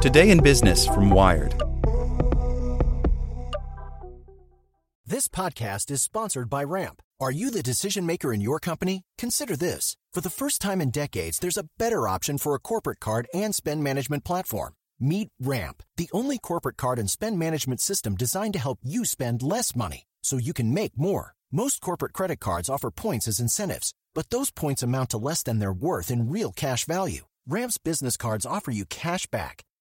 Today in Business from Wired. This podcast is sponsored by Ramp. Are you the decision maker in your company? Consider this. For the first time in decades, there's a better option for a corporate card and spend management platform. Meet Ramp, the only corporate card and spend management system designed to help you spend less money so you can make more. Most corporate credit cards offer points as incentives, but those points amount to less than their worth in real cash value. Ramp's business cards offer you cash back,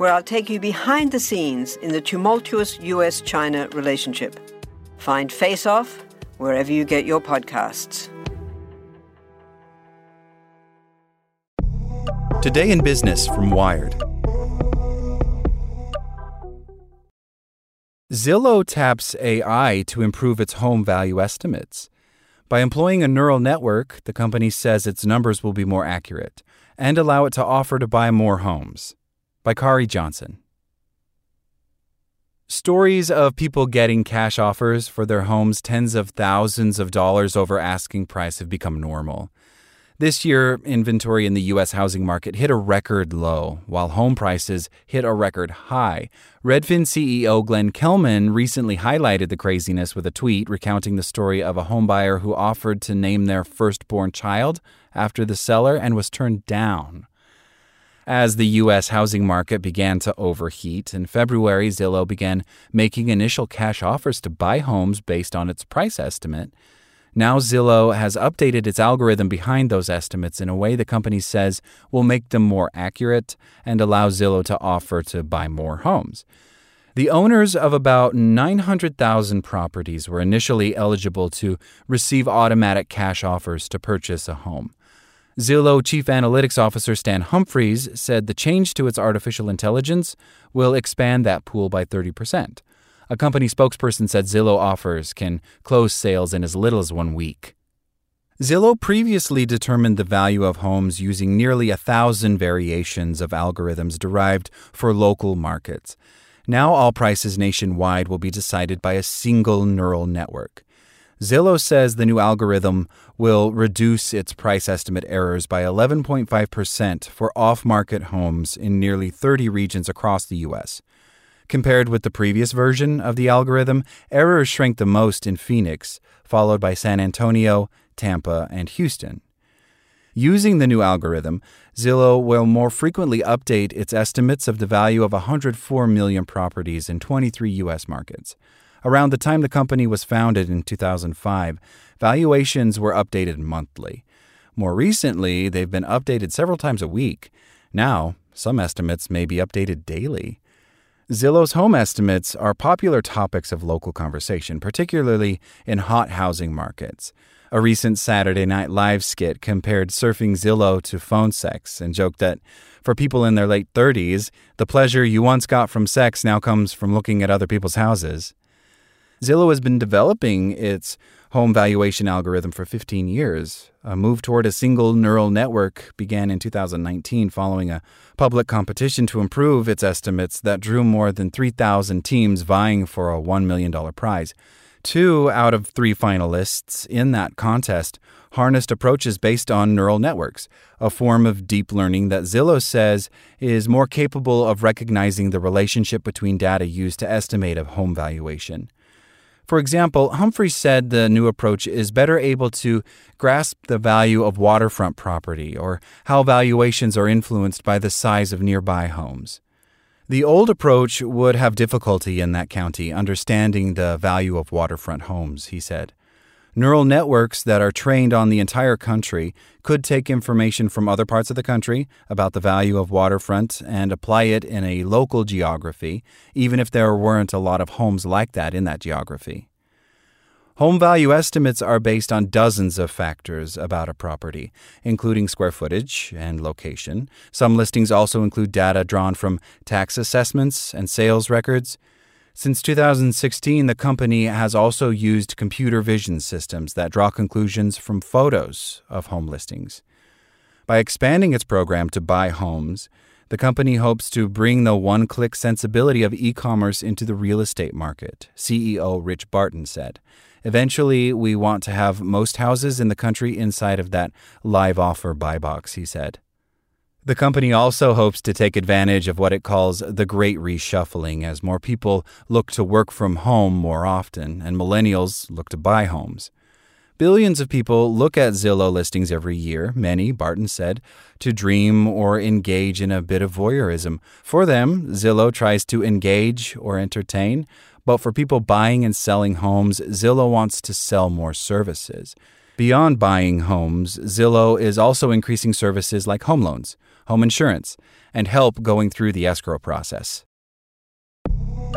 where I'll take you behind the scenes in the tumultuous US China relationship. Find Face Off wherever you get your podcasts. Today in Business from Wired. Zillow taps AI to improve its home value estimates. By employing a neural network, the company says its numbers will be more accurate and allow it to offer to buy more homes. By Khari Johnson. Stories of people getting cash offers for their homes tens of thousands of dollars over asking price have become normal. This year, inventory in the U.S. housing market hit a record low, while home prices hit a record high. Redfin CEO Glenn Kelman recently highlighted the craziness with a tweet recounting the story of a homebuyer who offered to name their firstborn child after the seller and was turned down. As the U.S. housing market began to overheat, in February, Zillow began making initial cash offers to buy homes based on its price estimate. Now, Zillow has updated its algorithm behind those estimates in a way the company says will make them more accurate and allow Zillow to offer to buy more homes. The owners of about 900,000 properties were initially eligible to receive automatic cash offers to purchase a home. Zillow Chief Analytics Officer Stan Humphries said the change to its artificial intelligence will expand that pool by 30%. A company spokesperson said Zillow offers can close sales in as little as one week. Zillow previously determined the value of homes using nearly a thousand variations of algorithms derived for local markets. Now, all prices nationwide will be decided by a single neural network. Zillow says the new algorithm will reduce its price estimate errors by 11.5% for off market homes in nearly 30 regions across the U.S. Compared with the previous version of the algorithm, errors shrank the most in Phoenix, followed by San Antonio, Tampa, and Houston. Using the new algorithm, Zillow will more frequently update its estimates of the value of 104 million properties in 23 U.S. markets. Around the time the company was founded in 2005, valuations were updated monthly. More recently, they've been updated several times a week. Now, some estimates may be updated daily. Zillow's home estimates are popular topics of local conversation, particularly in hot housing markets. A recent Saturday Night Live skit compared surfing Zillow to phone sex and joked that for people in their late 30s, the pleasure you once got from sex now comes from looking at other people's houses. Zillow has been developing its home valuation algorithm for 15 years. A move toward a single neural network began in 2019 following a public competition to improve its estimates that drew more than 3,000 teams vying for a $1 million prize. Two out of three finalists in that contest harnessed approaches based on neural networks, a form of deep learning that Zillow says is more capable of recognizing the relationship between data used to estimate a home valuation. For example, Humphrey said the new approach is better able to grasp the value of waterfront property or how valuations are influenced by the size of nearby homes. The old approach would have difficulty in that county understanding the value of waterfront homes, he said. Neural networks that are trained on the entire country could take information from other parts of the country about the value of waterfront and apply it in a local geography, even if there weren't a lot of homes like that in that geography. Home value estimates are based on dozens of factors about a property, including square footage and location. Some listings also include data drawn from tax assessments and sales records. Since 2016, the company has also used computer vision systems that draw conclusions from photos of home listings. By expanding its program to buy homes, the company hopes to bring the one click sensibility of e commerce into the real estate market, CEO Rich Barton said. Eventually, we want to have most houses in the country inside of that live offer buy box, he said. The company also hopes to take advantage of what it calls the great reshuffling as more people look to work from home more often and millennials look to buy homes. Billions of people look at Zillow listings every year, many, Barton said, to dream or engage in a bit of voyeurism. For them, Zillow tries to engage or entertain, but for people buying and selling homes, Zillow wants to sell more services. Beyond buying homes, Zillow is also increasing services like home loans home insurance, and help going through the escrow process.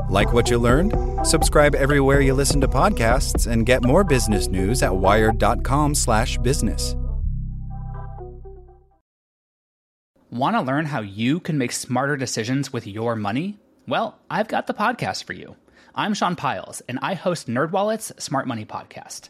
Like what you learned? Subscribe everywhere you listen to podcasts and get more business news at wired.com/business. Want to learn how you can make smarter decisions with your money? Well, I've got the podcast for you. I'm Sean Pyles, and I host NerdWallet's Smart Money Podcast.